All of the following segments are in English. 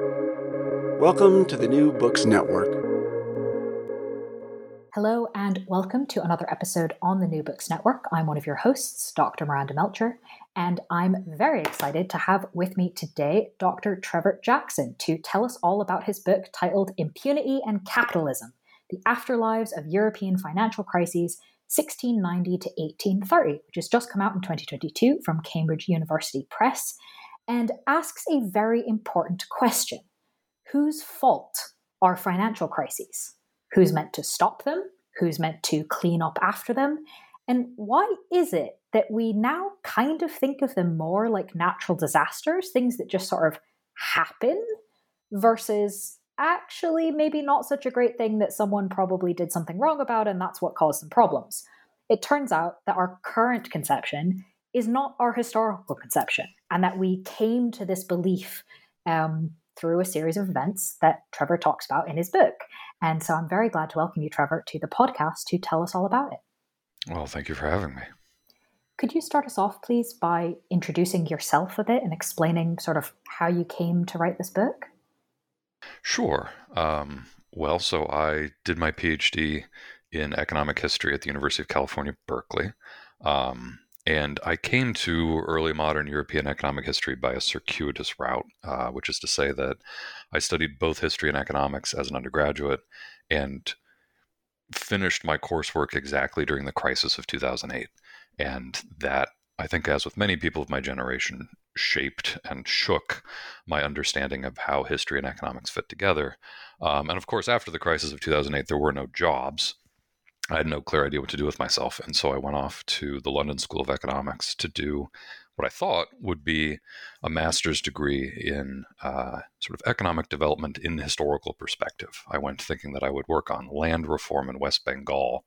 Welcome to the New Books Network. Hello, and welcome to another episode on the New Books Network. I'm one of your hosts, Dr. Miranda Melcher, and I'm very excited to have with me today Dr. Trevor Jackson to tell us all about his book titled Impunity and Capitalism The Afterlives of European Financial Crises 1690 to 1830, which has just come out in 2022 from Cambridge University Press, and asks a very important question Whose fault are financial crises? Who's meant to stop them? Who's meant to clean up after them? And why is it that we now kind of think of them more like natural disasters, things that just sort of happen, versus actually maybe not such a great thing that someone probably did something wrong about and that's what caused some problems? It turns out that our current conception is not our historical conception, and that we came to this belief um, through a series of events that Trevor talks about in his book. And so I'm very glad to welcome you, Trevor, to the podcast to tell us all about it. Well, thank you for having me. Could you start us off, please, by introducing yourself a bit and explaining sort of how you came to write this book? Sure. Um, well, so I did my PhD in economic history at the University of California, Berkeley. Um, and I came to early modern European economic history by a circuitous route, uh, which is to say that I studied both history and economics as an undergraduate and finished my coursework exactly during the crisis of 2008. And that, I think, as with many people of my generation, shaped and shook my understanding of how history and economics fit together. Um, and of course, after the crisis of 2008, there were no jobs. I had no clear idea what to do with myself. And so I went off to the London School of Economics to do what I thought would be a master's degree in uh, sort of economic development in historical perspective. I went thinking that I would work on land reform in West Bengal.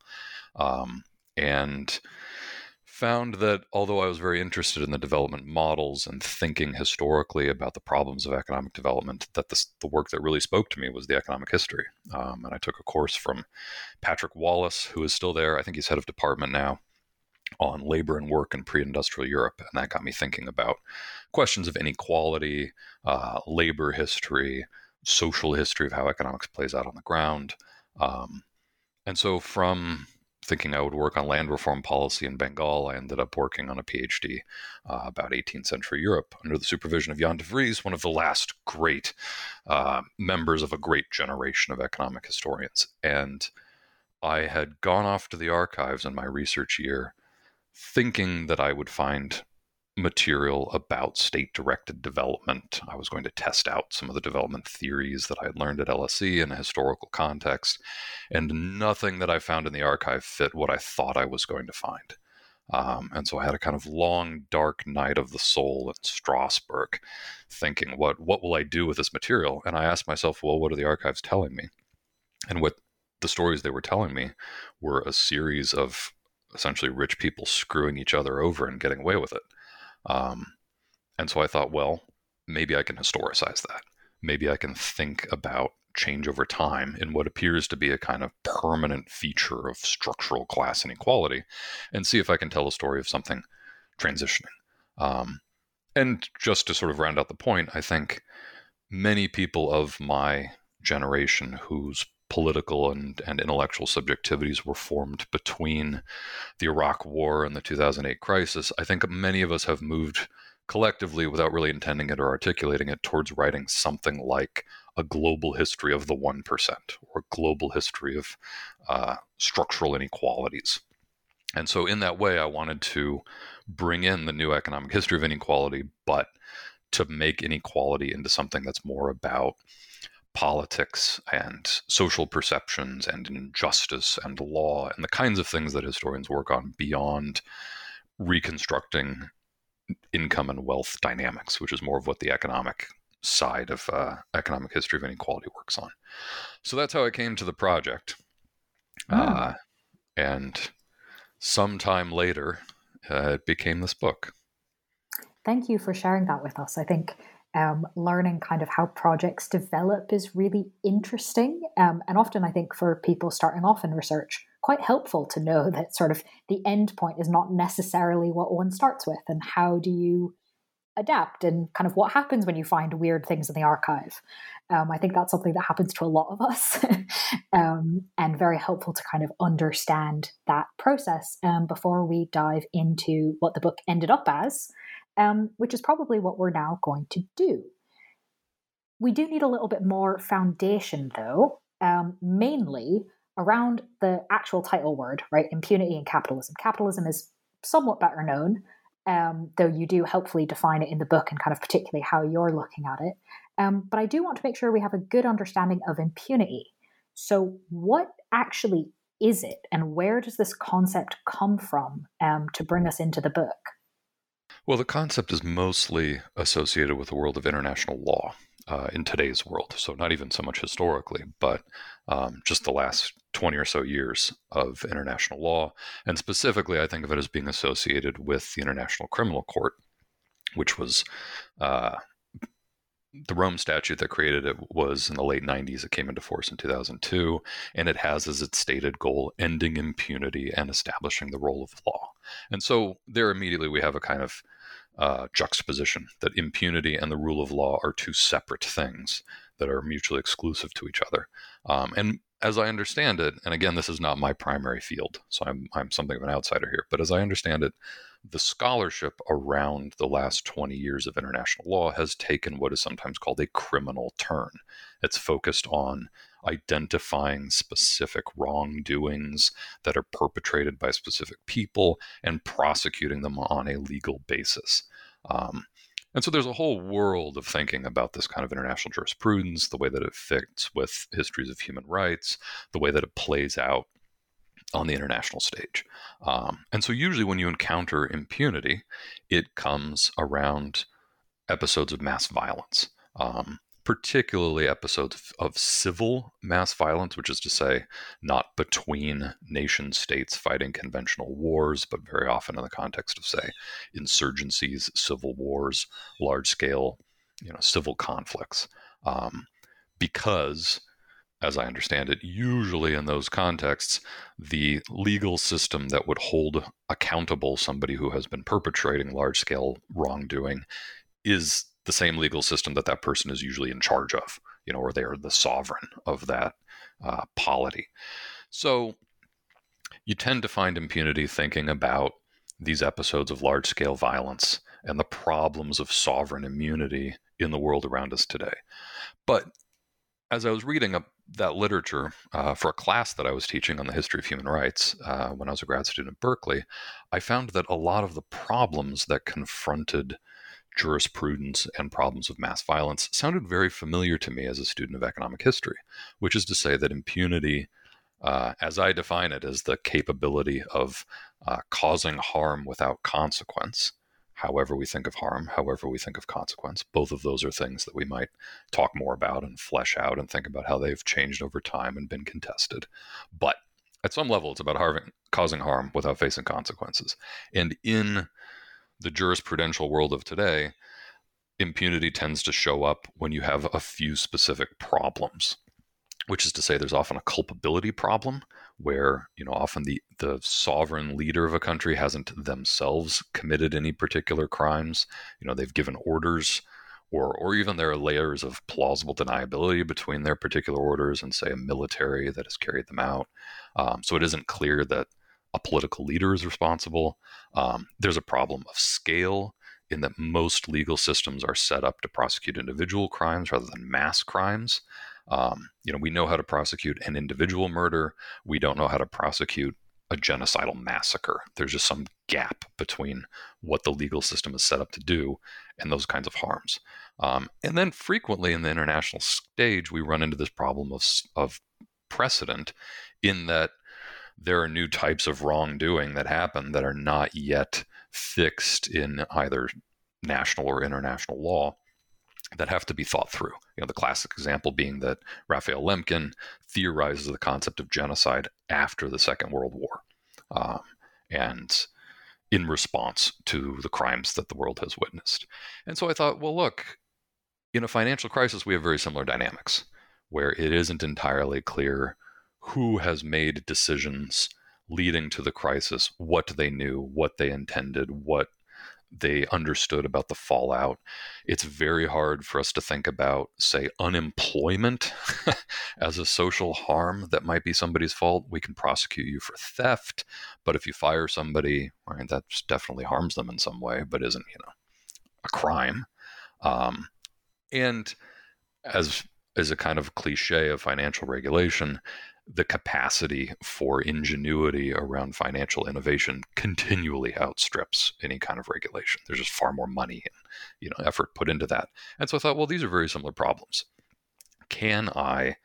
Um, and found that although I was very interested in the development models and thinking historically about the problems of economic development, that the, the work that really spoke to me was the economic history. Um, and I took a course from Patrick Wallis, who is still there. I think he's head of department now on labor and work in pre-industrial Europe, and that got me thinking about questions of inequality, uh, labor history, social history of how economics plays out on the ground. Um, and so from thinking I would work on land reform policy in Bengal, I ended up working on a PhD uh, about 18th century Europe under the supervision of Jan de Vries, one of the last great uh, members of a great generation of economic historians. And I had gone off to the archives in my research year thinking that I would find material about state directed development. I was going to test out some of the development theories that I had learned at LSE in a historical context, and nothing that I found in the archive fit what I thought I was going to find. Um, and so I had a kind of long, dark night of the soul in Strasbourg, thinking, "What what will I do with this material?" And I asked myself, "Well, what are the archives telling me?" And what the stories they were telling me were a series of essentially rich people screwing each other over and getting away with it. Um, and so I thought, well, maybe I can historicize that. Maybe I can think about change over time in what appears to be a kind of permanent feature of structural class inequality and see if I can tell a story of something transitioning. Um, and just to sort of round out the point, I think many people of my generation whose political and, and intellectual subjectivities were formed between the Iraq War and the 2008 crisis, I think many of us have moved collectively, without really intending it or articulating it, towards writing something like a global history of the 1% or a global history of uh, structural inequalities. And so, in that way, I wanted to bring in the new economic history of inequality, but to make inequality into something that's more about politics and social perceptions and injustice and law and the kinds of things that historians work on beyond reconstructing income and wealth dynamics, which is more of what the economic side of uh, economic history of inequality works on. So that's how I came to the project. Oh. Uh, and sometime later, uh, it became this book. Thank you for sharing that with us. I think um, learning kind of how projects develop is really interesting. Um, and often, I think for people starting off in research, quite helpful to know that sort of the end point is not necessarily what one starts with, and how do you adapt and kind of what happens when you find weird things in the archive. Um, I think that's something that happens to a lot of us um, and very helpful to kind of understand that process um, before we dive into what the book ended up as, um, which is probably what we're now going to do. We do need a little bit more foundation, though, um, mainly around the actual title word, right? Impunity and capitalism. Capitalism is somewhat better known, um, though you do helpfully define it in the book and kind of particularly how you're looking at it. Um, but I do want to make sure we have a good understanding of impunity. So, what actually is it, and where does this concept come from um, to bring us into the book? Well, the concept is mostly associated with the world of international law uh, in today's world. So, not even so much historically, but um, just the last 20 or so years of international law. And specifically, I think of it as being associated with the International Criminal Court, which was uh, the Rome statute that created it was in the late 90s. It came into force in 2002, and it has as its stated goal ending impunity and establishing the role of law. And so, there immediately we have a kind of uh, juxtaposition that impunity and the rule of law are two separate things that are mutually exclusive to each other. Um, and as I understand it, and again, this is not my primary field, so I'm, I'm something of an outsider here, but as I understand it, the scholarship around the last 20 years of international law has taken what is sometimes called a criminal turn. It's focused on identifying specific wrongdoings that are perpetrated by specific people and prosecuting them on a legal basis. Um, and so there's a whole world of thinking about this kind of international jurisprudence, the way that it fits with histories of human rights, the way that it plays out on the international stage. Um, and so usually when you encounter impunity, it comes around episodes of mass violence. Um, particularly episodes of, civil mass violence, which is to say, not between nation states fighting conventional wars, but very often in the context of, say, insurgencies, civil wars, large scale, you know, civil conflicts. Um, because, as I understand it, usually in those contexts, the legal system that would hold accountable somebody who has been perpetrating large scale wrongdoing is the same legal system that that person is usually in charge of, you know, or they are the sovereign of that uh, polity. So you tend to find impunity thinking about these episodes of large scale violence and the problems of sovereign immunity in the world around us today. But as I was reading a, that literature uh, for a class that I was teaching on the history of human rights uh, when I was a grad student at Berkeley, I found that a lot of the problems that confronted jurisprudence and problems of mass violence sounded very familiar to me as a student of economic history, which is to say that impunity, uh, as I define it, is the capability of uh, causing harm without consequence. However, we think of harm, however, we think of consequence. Both of those are things that we might talk more about and flesh out and think about how they've changed over time and been contested. But at some level, it's about harming, causing harm without facing consequences. And in the jurisprudential world of today, impunity tends to show up when you have a few specific problems, which is to say there's often a culpability problem where, you know, often the, the sovereign leader of a country hasn't themselves committed any particular crimes. You know, they've given orders or, or even there are layers of plausible deniability between their particular orders and, say, a military that has carried them out. Um, so it isn't clear that a political leader is responsible. Um, there's a problem of scale in that most legal systems are set up to prosecute individual crimes rather than mass crimes. Um, you know, we know how to prosecute an individual murder. We don't know how to prosecute a genocidal massacre. There's just some gap between what the legal system is set up to do and those kinds of harms. Um, and then frequently in the international stage, we run into this problem of, of precedent in that there are new types of wrongdoing that happen that are not yet fixed in either national or international law that have to be thought through. You know, the classic example being that Raphael Lemkin theorizes the concept of genocide after the Second World War, um, and in response to the crimes that the world has witnessed. And so I thought, well, look, in a financial crisis, we have very similar dynamics where it isn't entirely clear who has made decisions leading to the crisis, what they knew, what they intended, what they understood about the fallout. It's very hard for us to think about, say, unemployment as a social harm that might be somebody's fault. We can prosecute you for theft, but if you fire somebody, right, that definitely harms them in some way, but isn't, you know, a crime. Um, and as as a kind of cliche of financial regulation, the capacity for ingenuity around financial innovation continually outstrips any kind of regulation. There's just far more money and you know effort put into that. And so I thought, well, these are very similar problems. Can I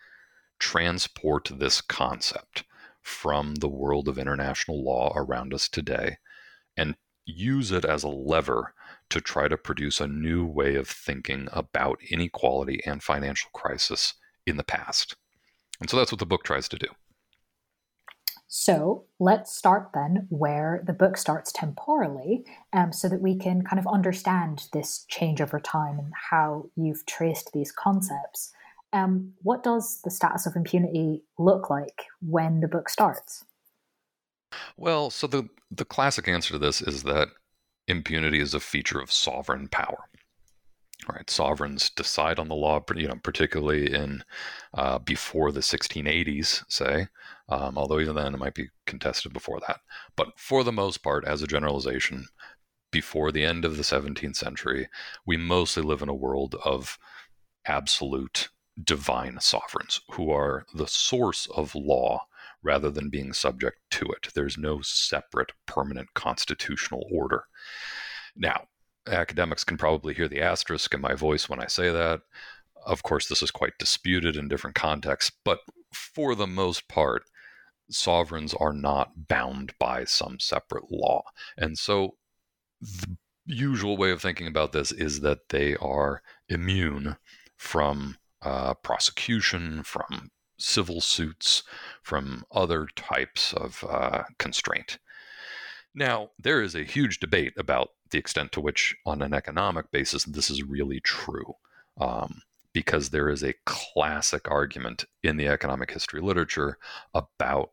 transport this concept from the world of international law around us today and use it as a lever to try to produce a new way of thinking about inequality and financial crisis in the past? And so that's what the book tries to do. So let's start then where the book starts temporally, um, so that we can kind of understand this change over time and how you've traced these concepts. Um, what does the status of impunity look like when the book starts? Well, so the the classic answer to this is that impunity is a feature of sovereign power. Right, sovereigns decide on the law, you know, particularly in uh, before the 1680s, say. Um, although even then it might be contested before that. But for the most part, as a generalization, before the end of the 17th century, we mostly live in a world of absolute divine sovereigns who are the source of law rather than being subject to it. There's no separate permanent constitutional order. Now, academics can probably hear the asterisk in my voice when I say that. Of course, this is quite disputed in different contexts, but for the most part, sovereigns are not bound by some separate law. And so the usual way of thinking about this is that they are immune from uh, prosecution, from civil suits, from other types of uh, constraint. Now, there is a huge debate about the extent to which, on an economic basis, this is really true. Um, because there is a classic argument in the economic history literature about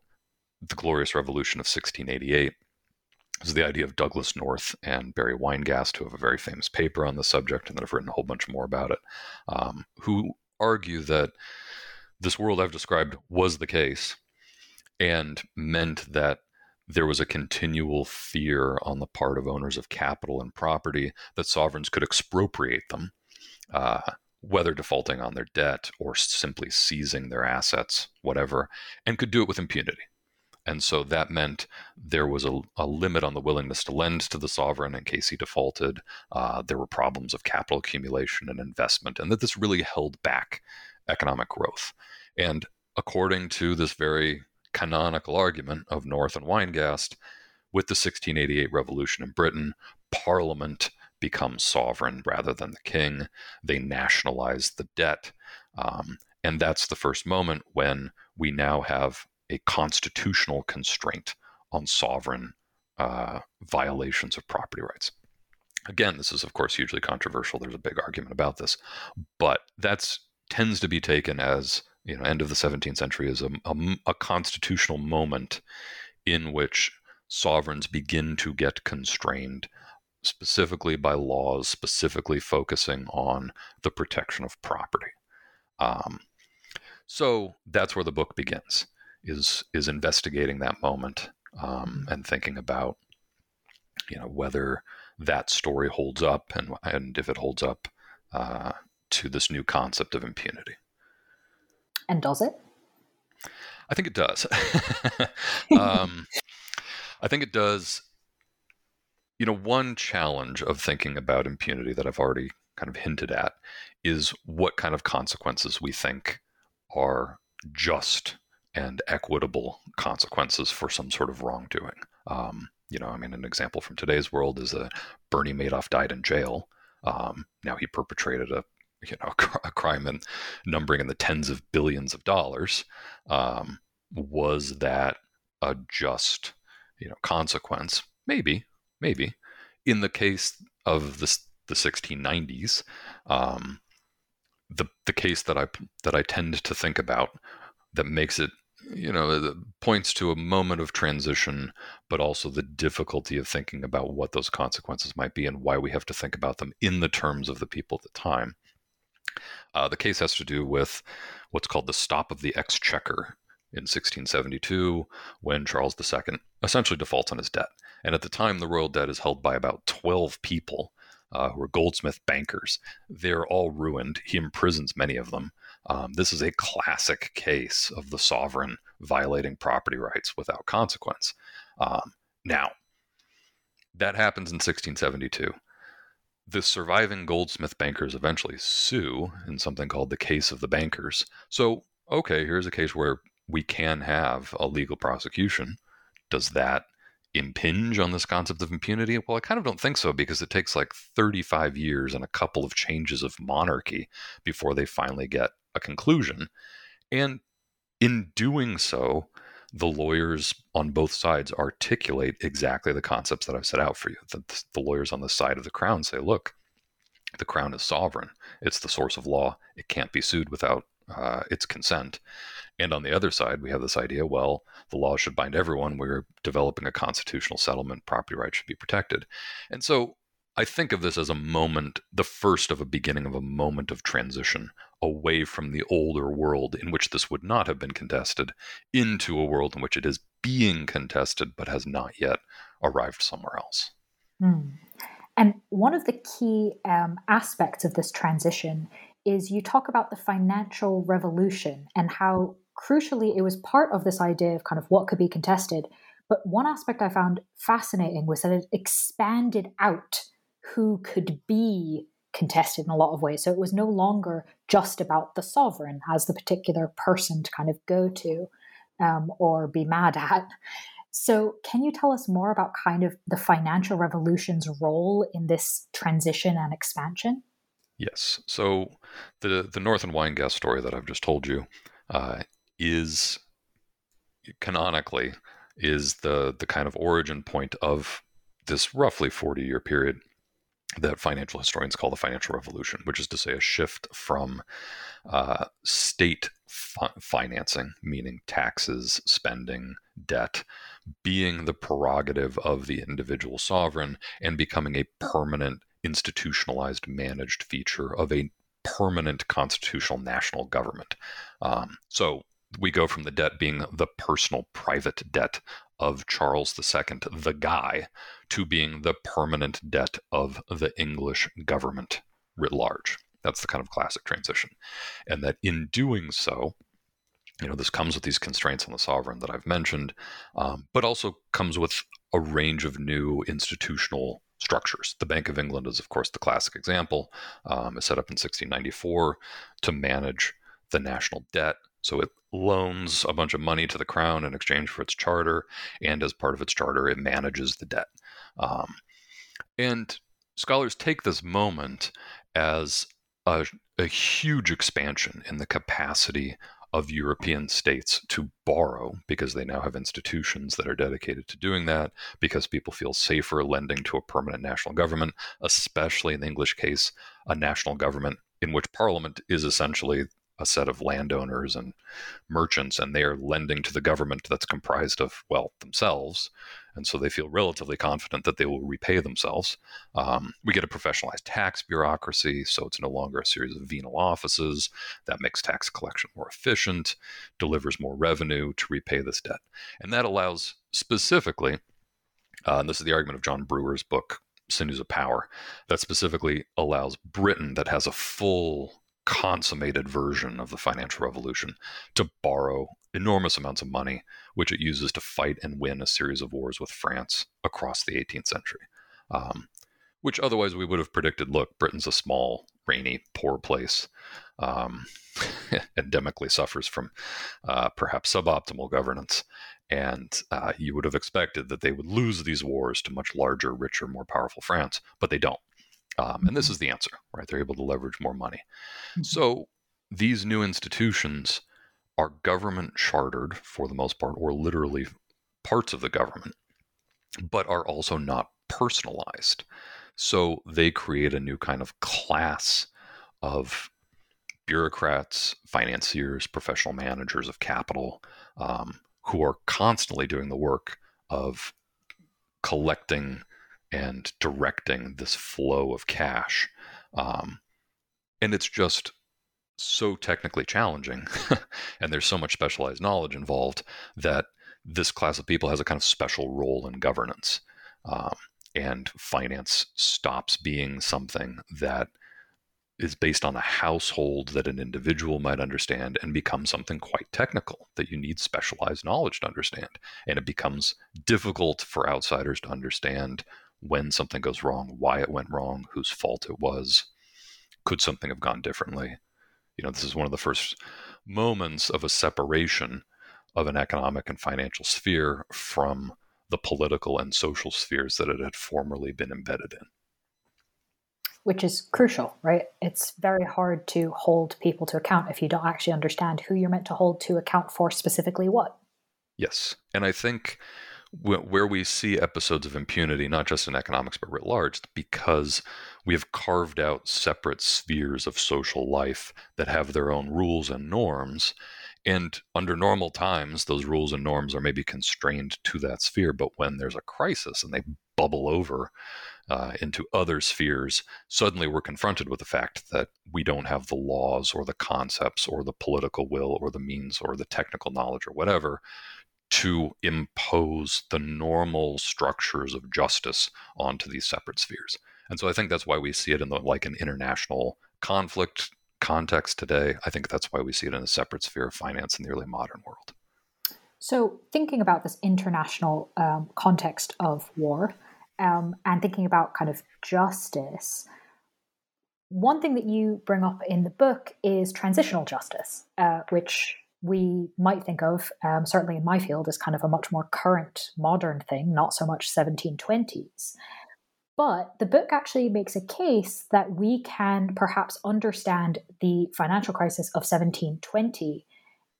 the Glorious Revolution of 1688. This is the idea of Douglass North and Barry Weingast, who have a very famous paper on the subject and that have written a whole bunch more about it, um, who argue that this world I've described was the case and meant that there was a continual fear on the part of owners of capital and property that sovereigns could expropriate them, uh, whether defaulting on their debt or simply seizing their assets, whatever, and could do it with impunity. And so that meant there was a, a limit on the willingness to lend to the sovereign in case he defaulted. Uh, there were problems of capital accumulation and investment, and that this really held back economic growth. And according to this very canonical argument of North and Weingast, with the 1688 revolution in Britain, Parliament becomes sovereign rather than the king. They nationalize the debt. Um, and that's the first moment when we now have a constitutional constraint on sovereign uh, violations of property rights. Again, this is of course hugely controversial. There's a big argument about this, but that tends to be taken as you know end of the 17th century is a, a, a constitutional moment in which sovereigns begin to get constrained specifically by laws specifically focusing on the protection of property. Um, so that's where the book begins is is investigating that moment um, and thinking about you know whether that story holds up and and if it holds up uh, to this new concept of impunity. And does it? I think it does. um, I think it does. You know, one challenge of thinking about impunity that I've already kind of hinted at is what kind of consequences we think are just and equitable consequences for some sort of wrongdoing. Um, you know, I mean, an example from today's world is that Bernie Madoff died in jail. Um, now he perpetrated a you know a crime in numbering in the tens of billions of dollars. Um, was that a just you know consequence? Maybe, maybe. In the case of the the 1690s, um, the the case that I that I tend to think about that makes it you know, points to a moment of transition, but also the difficulty of thinking about what those consequences might be and why we have to think about them in the terms of the people at the time. Uh, the case has to do with what's called the stop of the exchequer in 1672 when Charles II essentially defaults on his debt. And at the time, the royal debt is held by about 12 people uh, who are goldsmith bankers. They're all ruined. He imprisons many of them. Um, this is a classic case of the sovereign violating property rights without consequence. Um, now, that happens in 1672. The surviving goldsmith bankers eventually sue in something called the case of the bankers. So, okay, here's a case where we can have a legal prosecution. Does that impinge on this concept of impunity? Well, I kind of don't think so because it takes like 35 years and a couple of changes of monarchy before they finally get a conclusion. And in doing so, the lawyers on both sides articulate exactly the concepts that I've set out for you. The, the lawyers on the side of the crown say, look, the crown is sovereign. It's the source of law. It can't be sued without uh, its consent. And on the other side, we have this idea well, the law should bind everyone. We're developing a constitutional settlement. Property rights should be protected. And so I think of this as a moment, the first of a beginning of a moment of transition away from the older world in which this would not have been contested into a world in which it is being contested but has not yet arrived somewhere else. Mm. And one of the key um, aspects of this transition is you talk about the financial revolution and how crucially it was part of this idea of kind of what could be contested. But one aspect I found fascinating was that it expanded out who could be contested in a lot of ways. So it was no longer just about the sovereign as the particular person to kind of go to um, or be mad at. So, can you tell us more about kind of the financial revolution's role in this transition and expansion? Yes. So the the North and Weingast story that I've just told you uh, is canonically is the the kind of origin point of this roughly 40 year period that financial historians call the financial revolution, which is to say a shift from uh, state fi- financing, meaning taxes, spending, debt, being the prerogative of the individual sovereign and becoming a permanent institutionalized, managed feature of a permanent constitutional national government. Um, so we go from the debt being the personal private debt of Charles II, the guy, to being the permanent debt of the English government writ large. That's the kind of classic transition. And that in doing so, you know, this comes with these constraints on the sovereign that I've mentioned, um, but also comes with a range of new institutional structures. The Bank of England is, of course, the classic example. Um, it's set up in 1694 to manage the national debt. So it loans a bunch of money to the crown in exchange for its charter, and as part of its charter, it manages the debt. Um, and scholars take this moment as a, a huge expansion in the capacity of European states to borrow because they now have institutions that are dedicated to doing that, because people feel safer lending to a permanent national government, especially in the English case, a national government in which Parliament is essentially a set of landowners and merchants, and they are lending to the government that's comprised of, well, themselves. And so they feel relatively confident that they will repay themselves. Um, we get a professionalized tax bureaucracy, so it's no longer a series of venal offices that makes tax collection more efficient, delivers more revenue to repay this debt. And that allows specifically, uh, and this is the argument of John Brewer's book, Sinews of Power, that specifically allows Britain, that has a full consummated version of the financial revolution to borrow enormous amounts of money, which it uses to fight and win a series of wars with France across the 18th century. Um, which otherwise we would have predicted look, Britain's a small, rainy, poor place, um, endemically suffers from uh, perhaps suboptimal governance. And uh, you would have expected that they would lose these wars to much larger, richer, more powerful France, but they don't. Um, and this is the answer, right? They're able to leverage more money. Mm-hmm. So these new institutions are government chartered for the most part, or literally parts of the government, but are also not personalized. So they create a new kind of class of bureaucrats, financiers, professional managers of capital um, who are constantly doing the work of collecting and directing this flow of cash. Um, and it's just so technically challenging, and there's so much specialized knowledge involved that this class of people has a kind of special role in governance. Um, and finance stops being something that is based on a household that an individual might understand and becomes something quite technical that you need specialized knowledge to understand. And it becomes difficult for outsiders to understand when something goes wrong, why it went wrong, whose fault it was. Could something have gone differently? You know, this is one of the first moments of a separation of an economic and financial sphere from the political and social spheres that it had formerly been embedded in. Which is crucial, right? It's very hard to hold people to account if you don't actually understand who you're meant to hold to account for specifically what. Yes. And I think where we see episodes of impunity, not just in economics but writ large, because we have carved out separate spheres of social life that have their own rules and norms. And under normal times, those rules and norms are maybe constrained to that sphere. But when there's a crisis and they bubble over uh, into other spheres, suddenly we're confronted with the fact that we don't have the laws or the concepts or the political will or the means or the technical knowledge or whatever to impose the normal structures of justice onto these separate spheres. And so I think that's why we see it in the like an international conflict context today. I think that's why we see it in a separate sphere of finance in the early modern world. So, thinking about this international um, context of war um, and thinking about kind of justice, one thing that you bring up in the book is transitional justice, uh, which we might think of, um, certainly in my field, as kind of a much more current, modern thing, not so much 1720s. But the book actually makes a case that we can perhaps understand the financial crisis of 1720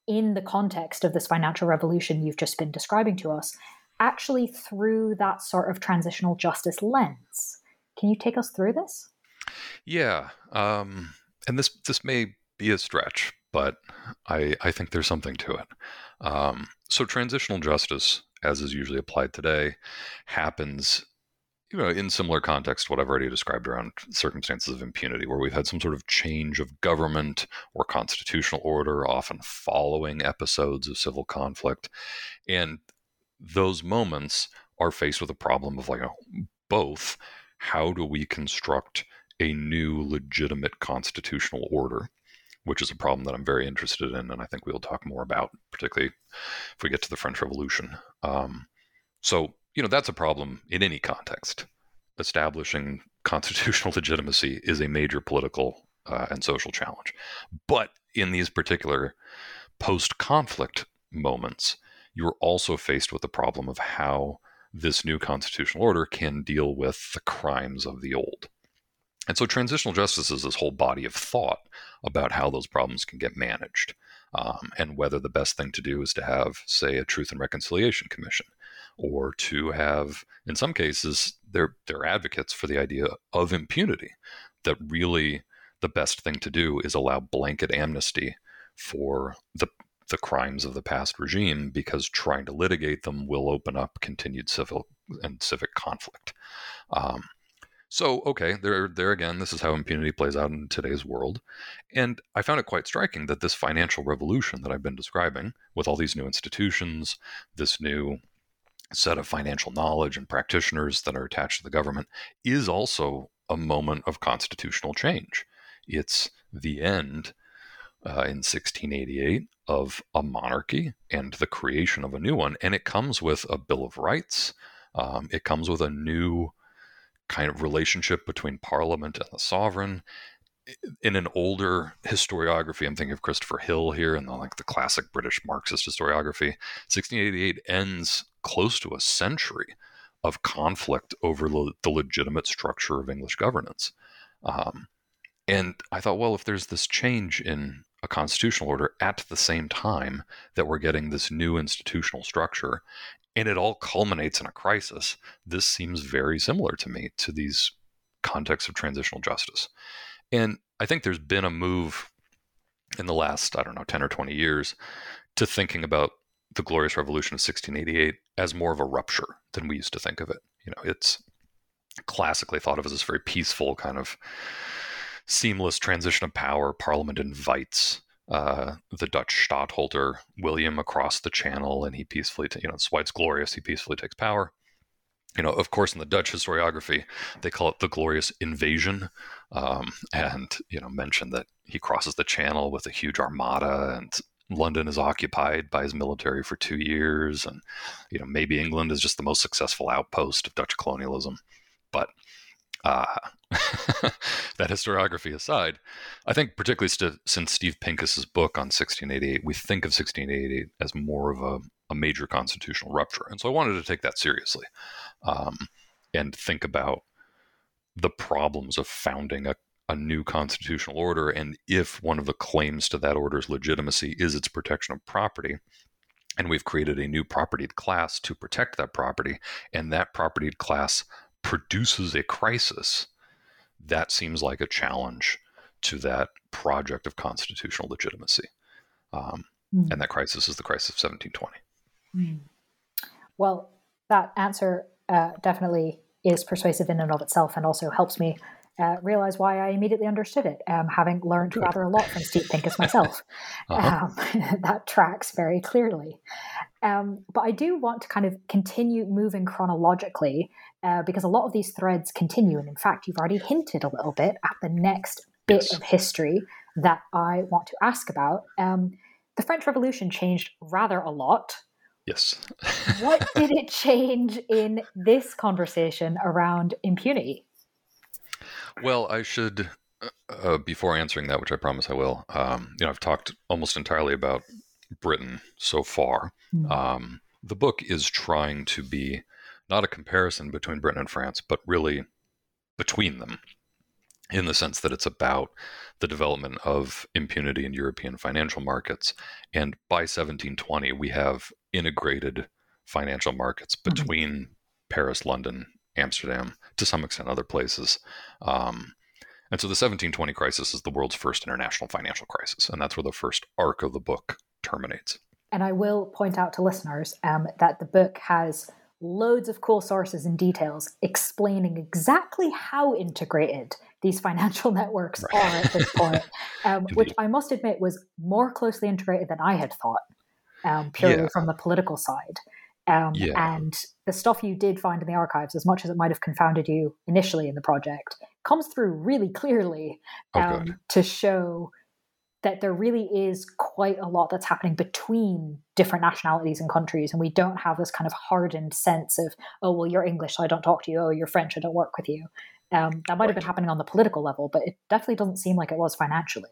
in the context of this financial revolution you've just been describing to us, actually through that sort of transitional justice lens. Can you take us through this? Yeah, um, and this this may be a stretch, but I I think there's something to it. Um, so transitional justice, as is usually applied today, happens you know, in similar context, what I've already described around circumstances of impunity, where we've had some sort of change of government or constitutional order, often following episodes of civil conflict. And those moments are faced with a problem of like, both how do we construct a new legitimate constitutional order, which is a problem that I'm very interested in, and I think we'll talk more about, particularly if we get to the French Revolution. Um, so you know, that's a problem in any context. Establishing constitutional legitimacy is a major political uh, and social challenge. But in these particular post conflict moments, you're also faced with the problem of how this new constitutional order can deal with the crimes of the old. And so, transitional justice is this whole body of thought about how those problems can get managed um, and whether the best thing to do is to have, say, a Truth and Reconciliation Commission or to have, in some cases, they're, they're advocates for the idea of impunity, that really the best thing to do is allow blanket amnesty for the the crimes of the past regime because trying to litigate them will open up continued civil and civic conflict. Um, so, okay, there, there again, this is how impunity plays out in today's world. And I found it quite striking that this financial revolution that I've been describing, with all these new institutions, this new set of financial knowledge and practitioners that are attached to the government is also a moment of constitutional change. It's the end uh, in 1688 of a monarchy and the creation of a new one. And it comes with a Bill of Rights. Um, it comes with a new kind of relationship between Parliament and the sovereign in an older historiography, I'm thinking of Christopher Hill here and the, like the classic British Marxist historiography. 1688 ends close to a century of conflict over the, the legitimate structure of English governance. Um, and I thought, well, if there's this change in a constitutional order at the same time that we're getting this new institutional structure, and it all culminates in a crisis, this seems very similar to me to these contexts of transitional justice. And I think there's been a move in the last, I don't know, 10 or 20 years to thinking about the Glorious Revolution of 1688 as more of a rupture than we used to think of it. You know, it's classically thought of as this very peaceful kind of seamless transition of power. Parliament invites uh, the Dutch stadtholder William across the channel, and he peacefully, t- you know, that's why it's glorious. He peacefully takes power. You know, of course, in the Dutch historiography, they call it the glorious invasion, um, and you know, mention that he crosses the channel with a huge armada, and London is occupied by his military for two years, and you know, maybe England is just the most successful outpost of Dutch colonialism. But uh, that historiography aside, I think particularly st- since Steve Pincus's book on 1688, we think of 1688 as more of a, a major constitutional rupture, and so I wanted to take that seriously um, and think about the problems of founding a, a new constitutional order, and if one of the claims to that order's legitimacy is its protection of property, and we've created a new propertied class to protect that property, and that propertied class produces a crisis, that seems like a challenge to that project of constitutional legitimacy. Um, mm. And that crisis is the crisis of 1720. Mm. Well, that answer uh, definitely is persuasive in and of itself and also helps me uh, realize why I immediately understood it, um, having learned Good. rather a lot from Steve Pincus myself. uh-huh. um, that tracks very clearly. Um, but I do want to kind of continue moving chronologically uh, because a lot of these threads continue. And in fact, you've already hinted a little bit at the next bit yes. of history that I want to ask about. Um, the French Revolution changed rather a lot. Yes. what did it change in this conversation around impunity? Well, I should, uh, uh, before answering that, which I promise I will, um, you know, I've talked almost entirely about Britain so far. Mm. Um, the book is trying to be not a comparison between Britain and France, but really between them in the sense that it's about the development of impunity in European financial markets. And by 1720, we have integrated financial markets mm-hmm. between mm-hmm. Paris, London, Amsterdam, to some extent other places. Um, and so the 1720 crisis is the world's first international financial crisis. And that's where the first arc of the book terminates. And I will point out to listeners um, that the book has loads of cool sources and details explaining exactly how integrated these financial networks right. are at this point, um, which I must admit was more closely integrated than I had thought, um, purely yeah. from the political side. Um, yeah. And the stuff you did find in the archives, as much as it might have confounded you initially in the project, comes through really clearly oh, um, to show that there really is quite a lot that's happening between different nationalities and countries. And we don't have this kind of hardened sense of, oh, well, you're English, so I don't talk to you. Oh, you're French, I don't work with you. Um, that might have been happening on the political level, but it definitely doesn't seem like it was financially.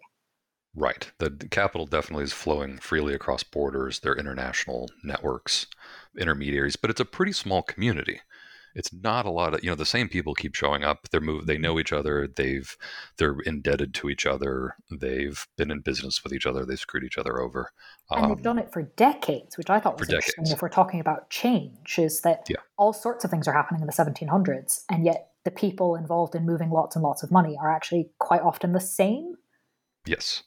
Right. The, the capital definitely is flowing freely across borders. There are international networks, intermediaries, but it's a pretty small community it's not a lot of you know the same people keep showing up they're move they know each other they've they're indebted to each other they've been in business with each other they've screwed each other over and um, they've done it for decades which i thought was interesting decades. if we're talking about change is that yeah. all sorts of things are happening in the 1700s and yet the people involved in moving lots and lots of money are actually quite often the same yes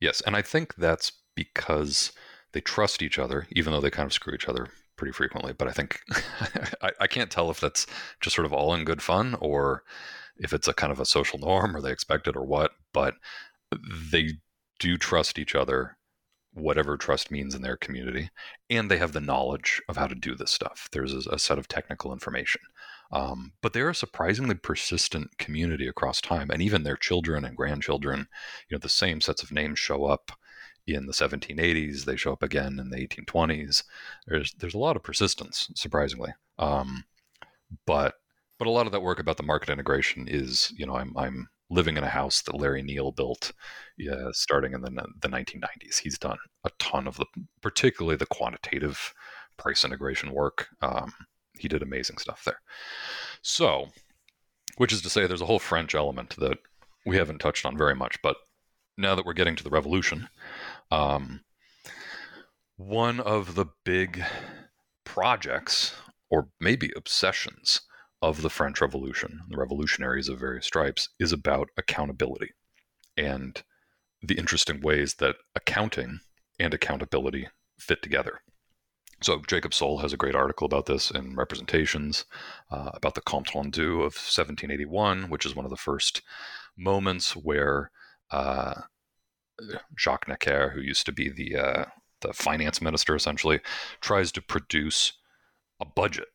yes and i think that's because they trust each other even though they kind of screw each other pretty frequently. But I think I, I, can't tell if that's just sort of all in good fun or if it's a kind of a social norm or they expect it or what. But they do trust each other, whatever trust means in their community, and they have the knowledge of how to do this stuff. There's a, a set of technical information. Um, but they're a surprisingly persistent community across time, and even their children and grandchildren, you know, the same sets of names show up in the 1780s. They show up again in the 1820s. There's there's a lot of persistence, surprisingly. Um, but but a lot of that work about the market integration is, you know, I'm I'm living in a house that Larry Neal built, starting in the the 1990s. He's done a ton of the, particularly the quantitative price integration work. Um, he did amazing stuff there. So, which is to say, there's a whole French element that we haven't touched on very much, but now that we're getting to the revolution, um, one of the big projects, or maybe obsessions, of the French Revolution, the revolutionaries of various stripes, is about accountability. And the interesting ways that accounting and accountability fit together. So Jacob Soll has a great article about this in Representations uh, about the Compte Rendu of 1781, which is one of the first moments where uh, Jacques Necker, who used to be the uh, the finance minister, essentially tries to produce a budget,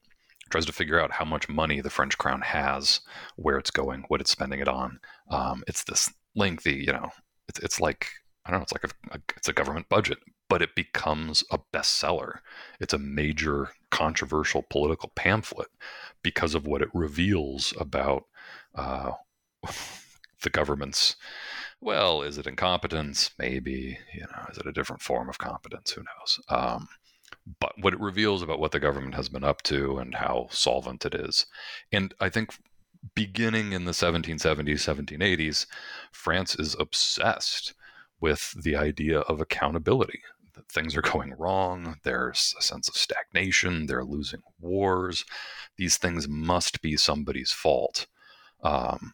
tries to figure out how much money the French crown has, where it's going, what it's spending it on. Um, it's this lengthy, you know, it's it's like I don't know, it's like a, a it's a government budget, but it becomes a bestseller. It's a major controversial political pamphlet because of what it reveals about uh, the government's. Well, is it incompetence? Maybe. You know, is it a different form of competence? Who knows? Um, but what it reveals about what the government has been up to and how solvent it is. And I think beginning in the 1770s, 1780s, France is obsessed with the idea of accountability things are going wrong. There's a sense of stagnation. They're losing wars. These things must be somebody's fault. Um,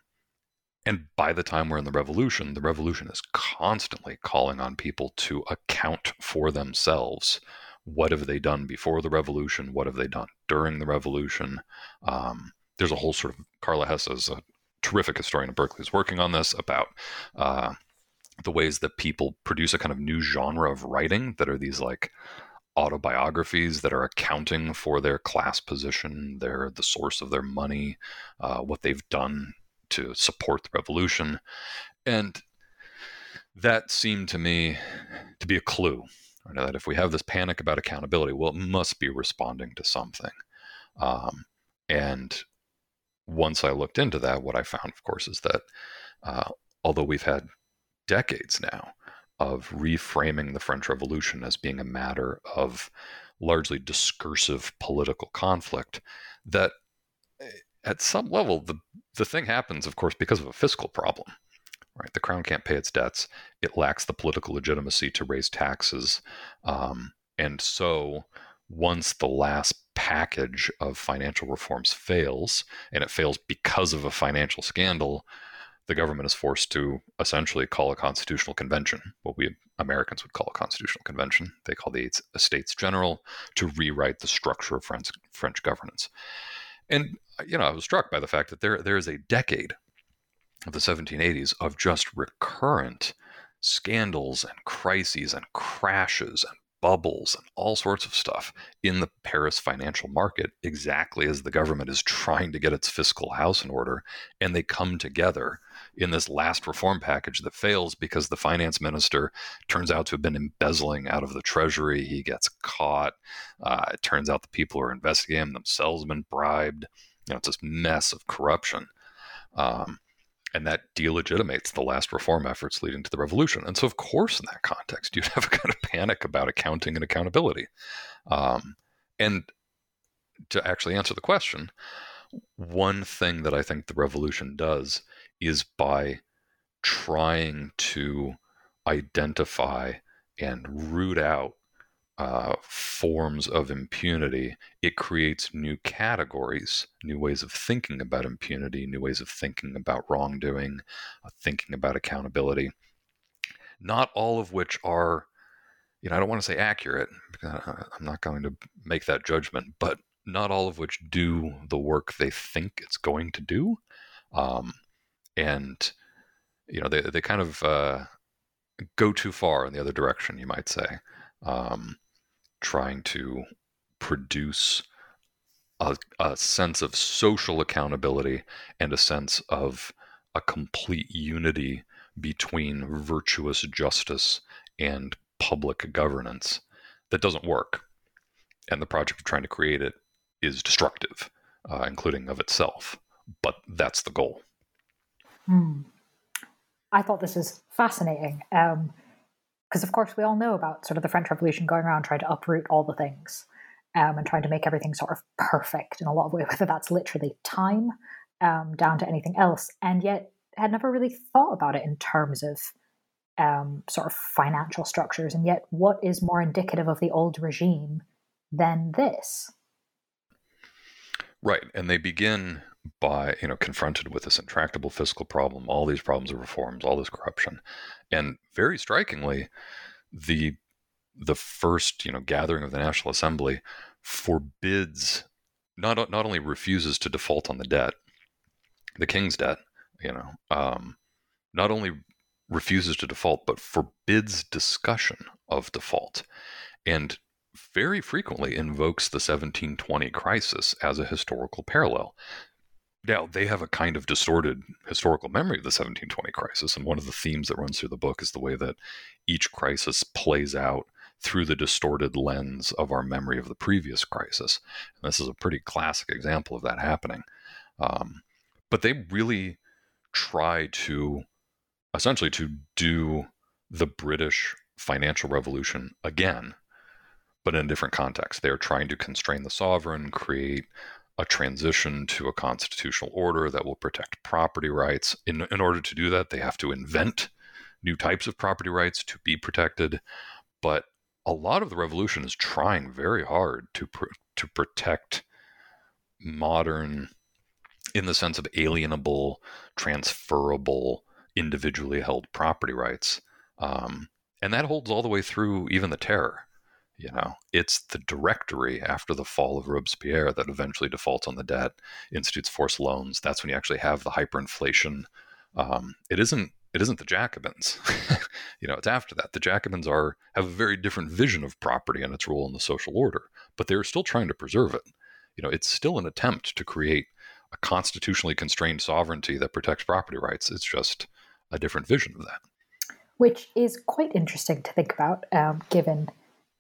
and by the time we're in the revolution, the revolution is constantly calling on people to account for themselves. What have they done before the revolution? What have they done during the revolution? Um, there's a whole sort of Carla Hesse is a terrific historian at Berkeley is working on this about uh, the ways that people produce a kind of new genre of writing that are these like autobiographies that are accounting for their class position, their the source of their money, uh, what they've done to support the revolution, and that seemed to me to be a clue right, that if we have this panic about accountability, well, it must be responding to something. Um, and once I looked into that, what I found, of course, is that uh, although we've had decades now of reframing the French Revolution as being a matter of largely discursive political conflict, that eh, at some level the the thing happens, of course, because of a fiscal problem. Right, the crown can't pay its debts. It lacks the political legitimacy to raise taxes, um, and so once the last package of financial reforms fails, and it fails because of a financial scandal, the government is forced to essentially call a constitutional convention, what we Americans would call a constitutional convention. They call the Estates General to rewrite the structure of French, French governance. And uh, you know, I was struck by the fact that there there is a decade of the 1780s of just recurrent scandals and crises and crashes and bubbles and all sorts of stuff in the Paris financial market, exactly as the government is trying to get its fiscal house in order. And they come together in this last reform package that fails because the finance minister turns out to have been embezzling out of the treasury. He gets caught. Uh, it turns out the people who are investigating him themselves have been bribed. You know, it's this mess of corruption. Um, and that delegitimates the last reform efforts leading to the revolution. And so, of course, in that context, you'd have a kind of panic about accounting and accountability. Um, and to actually answer the question, one thing that I think the revolution does is by trying to identify and root out uh, forms of impunity, it creates new categories, new ways of thinking about impunity, new ways of thinking about wrongdoing, uh, thinking about accountability. Not all of which are, you know, I don't want to say accurate I'm not going to make that judgment, but not all of which do the work they think it's going to do. Um, and, you know, they, they kind of uh, go too far in the other direction, you might say. Um, trying to produce a, a, sense of social accountability and a sense of a complete unity between virtuous justice and public governance that doesn't work. And the project of trying to create it is destructive, uh, including of itself. But that's the goal. Hmm. I thought this was fascinating. Um, because of course we all know about sort of the French Revolution going around trying to uproot all the things um, and trying to make everything sort of perfect in a lot of ways, whether that's literally time um, down to anything else, and yet had never really thought about it in terms of um, sort of financial structures. And yet, what is more indicative of the old regime than this? Right, and they begin by you know confronted with this intractable fiscal problem, all these problems of reforms, all this corruption, and very strikingly, the the first you know gathering of the National Assembly forbids not not only refuses to default on the debt, the king's debt, you know, um, not only refuses to default but forbids discussion of default, and very frequently invokes the 1720 crisis as a historical parallel. Now, they have a kind of distorted historical memory of the 1720 crisis, and one of the themes that runs through the book is the way that each crisis plays out through the distorted lens of our memory of the previous crisis. And this is a pretty classic example of that happening. Um, but they really try to essentially to do the British financial revolution again, but in a different context. They're trying to constrain the sovereign, create a transition to a constitutional order that will protect property rights. In, in order to do that, they have to invent new types of property rights to be protected. But a lot of the revolution is trying very hard to pr- to protect modern in the sense of alienable transferable individually held property rights um, and that holds all the way through even the terror you know it's the directory after the fall of robespierre that eventually defaults on the debt institutes forced loans that's when you actually have the hyperinflation um, it isn't it isn't the Jacobins. you know, it's after that. The Jacobins are have a very different vision of property and its role in the social order, but they're still trying to preserve it. You know, it's still an attempt to create a constitutionally constrained sovereignty that protects property rights. It's just a different vision of that. Which is quite interesting to think about, um, given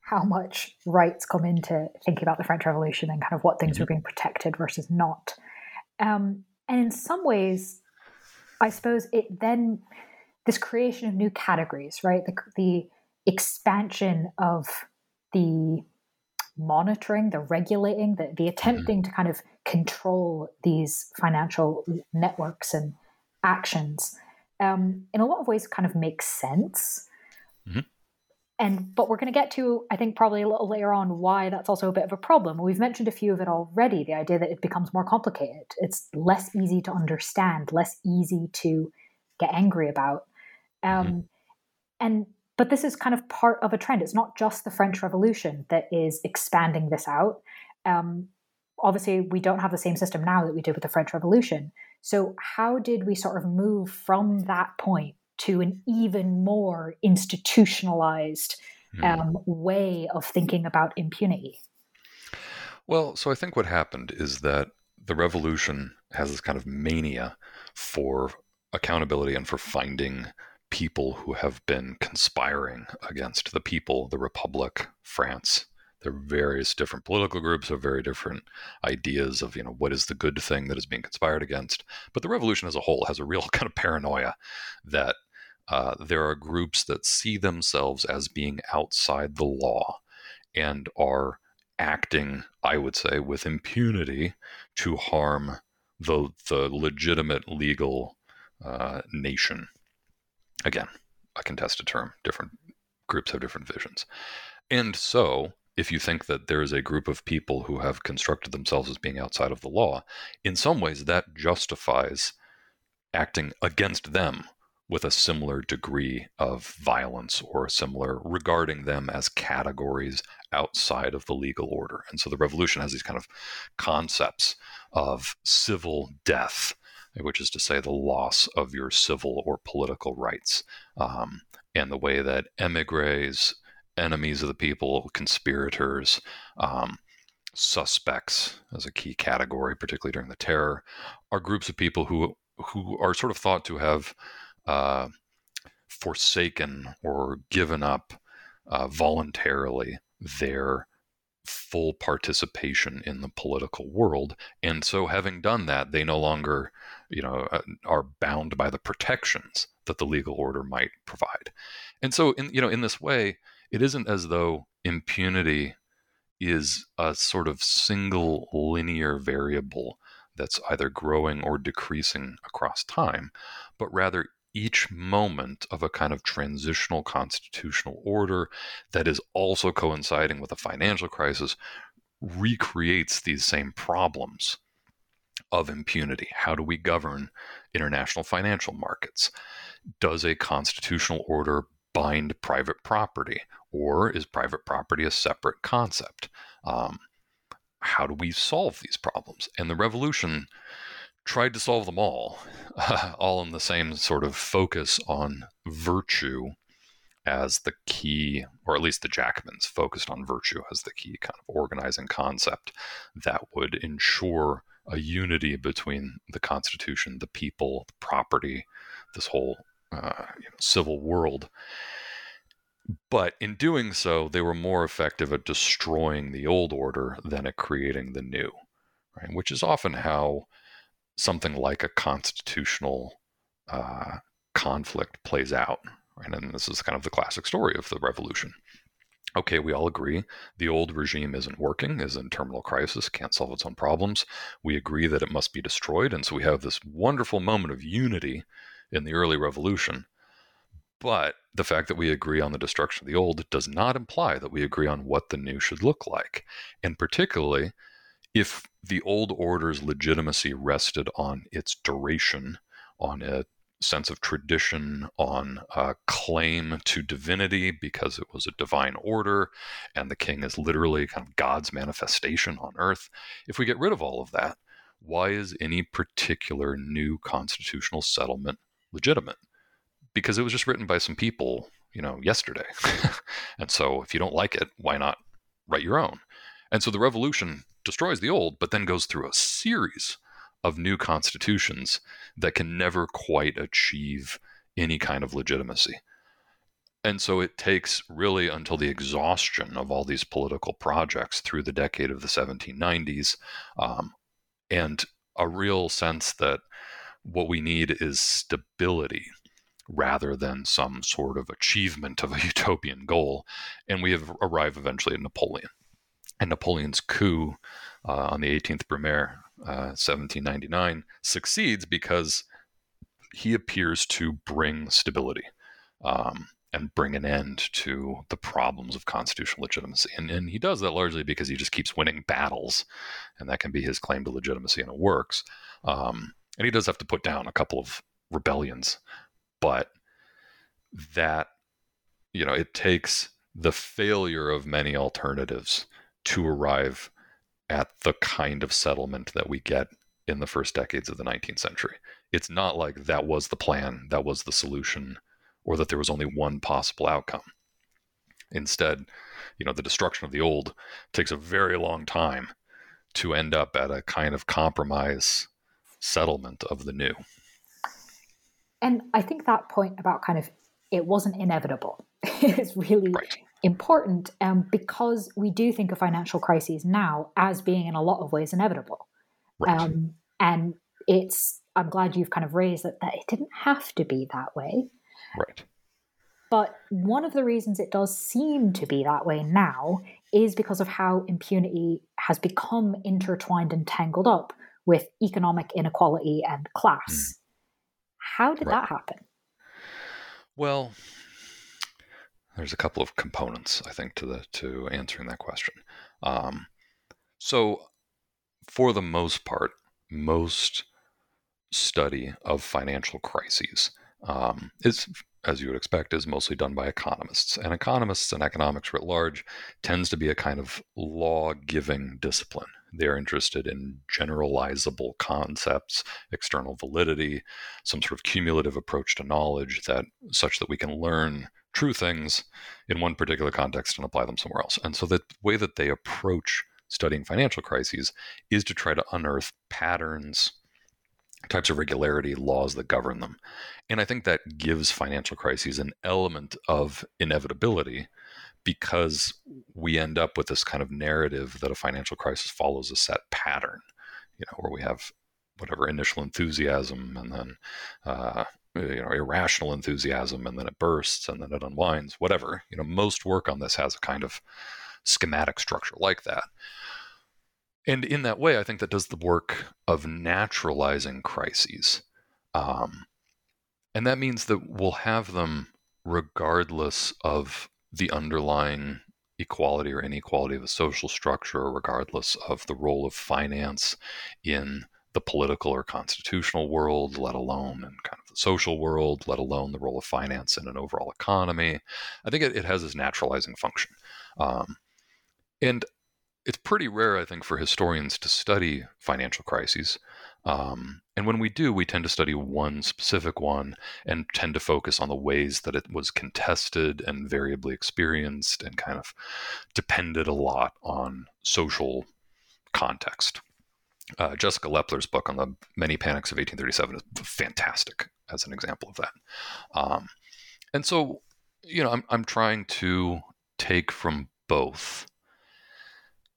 how much rights come into thinking about the French Revolution and kind of what things mm-hmm. were being protected versus not. Um, and in some ways, I suppose it then this creation of new categories, right? The, the expansion of the monitoring, the regulating, the, the attempting to kind of control these financial networks and actions, um, in a lot of ways, kind of makes sense. Mm-hmm. And but we're going to get to, I think, probably a little later on why that's also a bit of a problem. We've mentioned a few of it already. The idea that it becomes more complicated, it's less easy to understand, less easy to get angry about. Mm-hmm. Um, mm-hmm. And but this is kind of part of a trend. It's not just the French Revolution that is expanding this out. Um, obviously, we don't have the same system now that we did with the French Revolution. So, how did we sort of move from that point to an even more institutionalized mm. um, way of thinking about impunity? Well, so I think what happened is that the revolution has this kind of mania for accountability and for finding people who have been conspiring against the people, the Republic, France. There are various different political groups have very different ideas of, you know, what is the good thing that is being conspired against. But the revolution as a whole has a real kind of paranoia that uh, there are groups that see themselves as being outside the law and are acting, I would say, with impunity to harm the the legitimate legal uh, nation Again, a contested term. Different groups have different visions. And so, if you think that there is a group of people who have constructed themselves as being outside of the law, in some ways that justifies acting against them with a similar degree of violence or similar regarding them as categories outside of the legal order. And so the revolution has these kind of concepts of civil death which is to say the loss of your civil or political rights, um, and the way that emigres, enemies of the people, conspirators, um, suspects as a key category, particularly during the terror, are groups of people who who are sort of thought to have uh, forsaken or given up uh, voluntarily their full participation in the political world. And so, having done that, they no longer, you know, uh, are bound by the protections that the legal order might provide. And so, in you know, in this way, it isn't as though impunity is a sort of single linear variable that's either growing or decreasing across time, but rather each moment of a kind of transitional constitutional order that is also coinciding with a financial crisis recreates these same problems. of impunity. How do we govern international financial markets? Does a constitutional order bind private property, or is private property a separate concept? Um, how do we solve these problems? And the revolution tried to solve them all, all in the same sort of focus on virtue as the key, or at least the Jacobins focused on virtue as the key kind of organizing concept that would ensure a unity between the Constitution, the people, the property, this whole uh, you know, civil world. But in doing so, they were more effective at destroying the old order than at creating the new, right? Which is often how something like a constitutional uh, conflict plays out, right? And this is kind of the classic story of the revolution. Okay, we all agree the old regime isn't working, is in terminal crisis, can't solve its own problems. We agree that it must be destroyed, and so we have this wonderful moment of unity in the early revolution. But the fact that we agree on the destruction of the old does not imply that we agree on what the new should look like. And particularly, if the old order's legitimacy rested on its duration, on a sense of tradition, on a claim to divinity because it was a divine order and the king is literally kind of God's manifestation on earth, if we get rid of all of that, why is any particular new constitutional settlement legitimate? because it was just written by some people, you know, yesterday. and so if you don't like it, why not write your own? And so the revolution destroys the old, but then goes through a series of new constitutions that can never quite achieve any kind of legitimacy. And so it takes really until the exhaustion of all these political projects through the decade of the 1790s um, and a real sense that what we need is stability rather than some sort of achievement of a utopian goal. And we have arrived eventually at Napoleon. And Napoleon's coup uh, on the 18th Brumaire, uh, 1799, succeeds because he appears to bring stability um, and bring an end to the problems of constitutional legitimacy. And, and he does that largely because he just keeps winning battles, and that can be his claim to legitimacy, and it works. Um, and he does have to put down a couple of rebellions but that you know it takes the failure of many alternatives to arrive at the kind of settlement that we get in the first decades of the 19th century. It's not like that was the plan, that was the solution, or that there was only one possible outcome. Instead, you know, the destruction of the old takes a very long time to end up at a kind of compromise settlement of the new. And I think that point about kind of it wasn't inevitable is really right. Important um, because we do think of financial crises now as being in a lot of ways inevitable. Right. Um, and it's, I'm glad you've kind of raised that, that it didn't have to be that way. Right. But one of the reasons it does seem to be that way now is because of how impunity has become intertwined and tangled up with economic inequality and class. Mm. How did right. that happen? Well, there's a couple of components I think to the to answering that question. Um, so, for the most part, most study of financial crises um, is, as you would expect, is mostly done by economists. And economists and economics writ large tends to be a kind of law-giving discipline. They're interested in generalizable concepts, external validity, some sort of cumulative approach to knowledge that such that we can learn true things in one particular context and apply them somewhere else. And so the way that they approach studying financial crises is to try to unearth patterns, types of regularity, laws that govern them. And I think that gives financial crises an element of inevitability because we end up with this kind of narrative that a financial crisis follows a set pattern, you know, where we have whatever initial enthusiasm and then uh, you know irrational enthusiasm and then it bursts and then it unwinds whatever. You know most work on this has a kind of schematic structure like that. And in that way i think that does the work of naturalizing crises um, and that means that we'll have them regardless of the underlying equality or inequality of a social structure, regardless of the role of finance in the political or constitutional world, let alone in kind of the social world, let alone the role of finance in an overall economy. I think it, it has this naturalizing function. Um, and it's pretty rare, I think, for historians to study financial crises. Um, and when we do, we tend to study one specific one and tend to focus on the ways that it was contested and variably experienced and kind of depended a lot on social context. Uh, Jessica Lepler's book on the many panics of 1837 is fantastic as an example of that. Um, and so, you know, I'm, I'm trying to take from both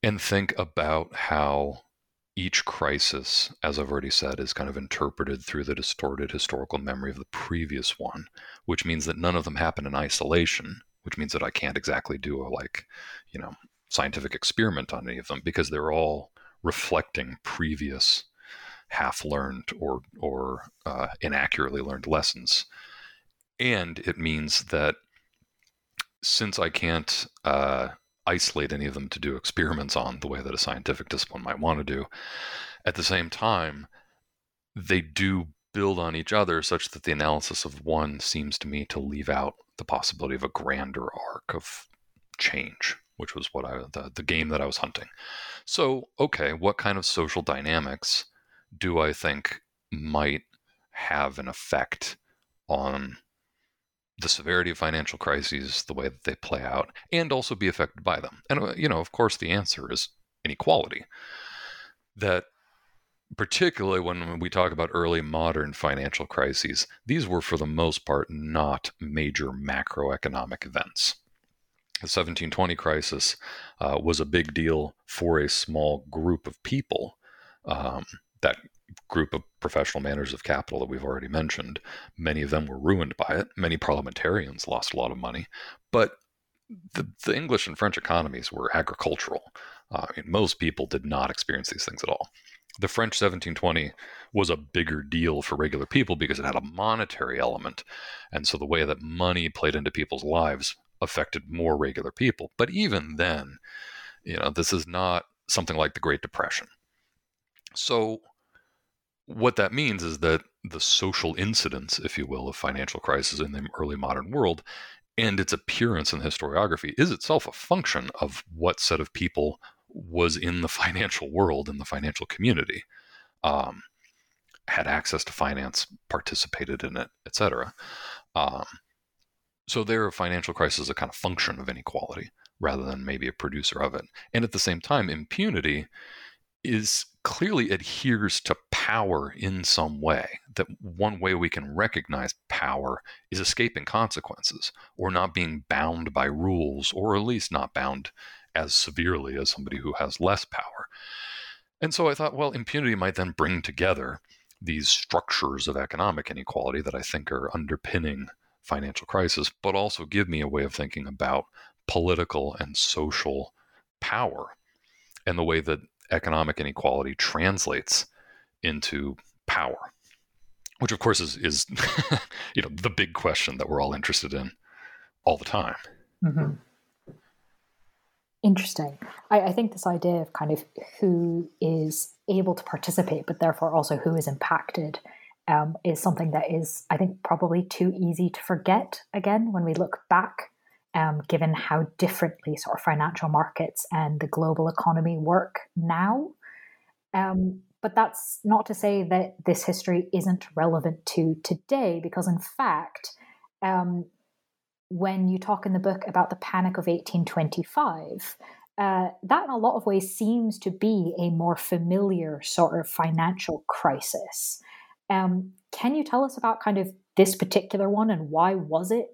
and think about how each crisis, as I've already said, is kind of interpreted through the distorted historical memory of the previous one, which means that none of them happen in isolation, which means that I can't exactly do a like, you know, scientific experiment on any of them because they're all reflecting previous half learned or or uh, inaccurately learned lessons. And it means that since i can't uh, isolate any of them to do experiments on the way that a scientific discipline might want to do at the same time they do build on each other such that the analysis of one seems to me to leave out the possibility of a grander arc of change which was what I the, the game that I was hunting. So, okay, what kind of social dynamics do I think might have an effect on the severity of financial crises, the way that they play out, and also be affected by them? And uh, you know, of course, the answer is inequality. That particularly when we talk about early modern financial crises, these were for the most part not major macroeconomic events the 1720 crisis uh, was a big deal for a small group of people. Um, that group of professional managers of capital that we've already mentioned, many of them were ruined by it. Many parliamentarians lost a lot of money. But the, the English and French economies were agricultural. Uh, I mean, most people did not experience these things at all. The French 1720 was a bigger deal for regular people because it had a monetary element. And so the way that money played into people's lives affected more regular people. But even then, you know, this is not something like the Great Depression. So, what that means is that the social incidence, if you will, of financial crisis in the early modern world and its appearance in the historiography is itself a function of what set of people was in the financial world in the financial community, um, had access to finance, participated in it, etc. Um, so their financial crisis is a kind of function of inequality rather than maybe a producer of it. And at the same time, impunity is clearly adheres to power in some way. That one way we can recognize power is escaping consequences or not being bound by rules, or at least not bound as severely as somebody who has less power. And so I thought, well, impunity might then bring together these structures of economic inequality that I think are underpinning financial crisis, but also give me a way of thinking about political and social power and the way that economic inequality translates into power which of course is is you know the big question that we're all interested in all the time mm-hmm. interesting I, I, think this idea of kind of who is able to participate but therefore also who is impacted um, is something that is, I think, probably too easy to forget again when we look back, um, given how differently sort of financial markets and the global economy work now. Um, but that's not to say that this history isn't relevant to today, because in fact, um, when you talk in the book about the Panic of 1825, uh, that in a lot of ways seems to be a more familiar sort of financial crisis. Um, can you tell us about kind of this particular one and why was it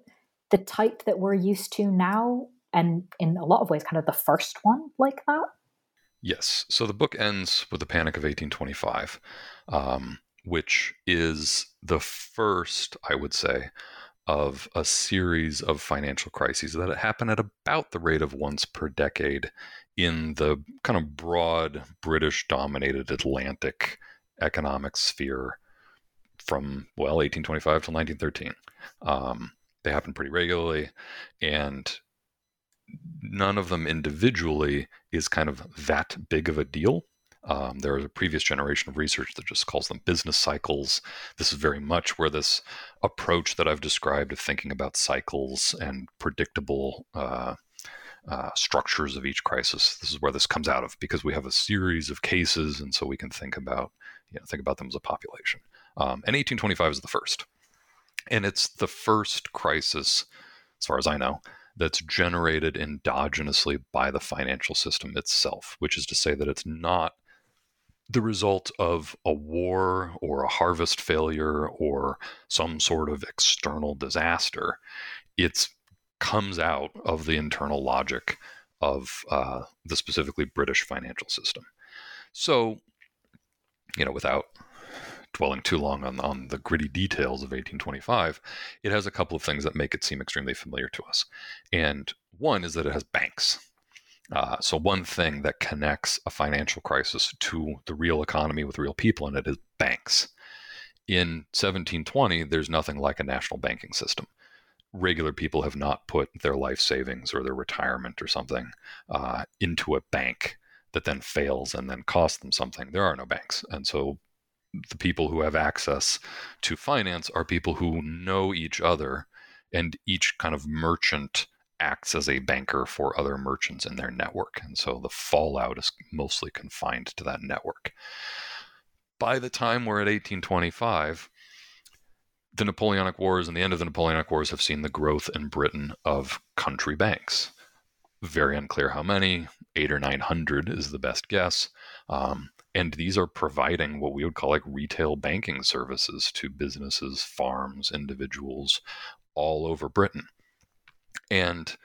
the type that we're used to now? And in a lot of ways, kind of the first one like that? Yes. So the book ends with the Panic of 1825, um, which is the first, I would say, of a series of financial crises that happen at about the rate of once per decade in the kind of broad British dominated Atlantic economic sphere from well 1825 till 1913. Um, they happen pretty regularly, and none of them individually is kind of that big of a deal. Um, there is a previous generation of research that just calls them business cycles. This is very much where this approach that I've described of thinking about cycles and predictable uh, uh, structures of each crisis. This is where this comes out of because we have a series of cases, and so we can think about you know think about them as a population. Um, and 1825 is the first, and it's the first crisis, as far as I know, that's generated endogenously by the financial system itself, which is to say that it's not the result of a war or a harvest failure or some sort of external disaster. It's comes out of the internal logic of uh, the specifically British financial system. So, you know, without dwelling too long on, on the gritty details of 1825, it has a couple of things that make it seem extremely familiar to us. And one is that it has banks. Uh, so, one thing that connects a financial crisis to the real economy with real people in it is banks. In 1720, there's nothing like a national banking system regular people have not put their life savings or their retirement or something uh, into a bank that then fails and then costs them something. There are no banks. And so the people who have access to finance are people who know each other, and each kind of merchant acts as a banker for other merchants in their network. And so the fallout is mostly confined to that network. By the time we're at 1825, the Napoleonic Wars and the end of the Napoleonic Wars have seen the growth in Britain of country banks. Very unclear how many, eight or nine hundred is the best guess. Um, and these are providing what we would call like retail banking services to businesses, farms, individuals all over Britain. And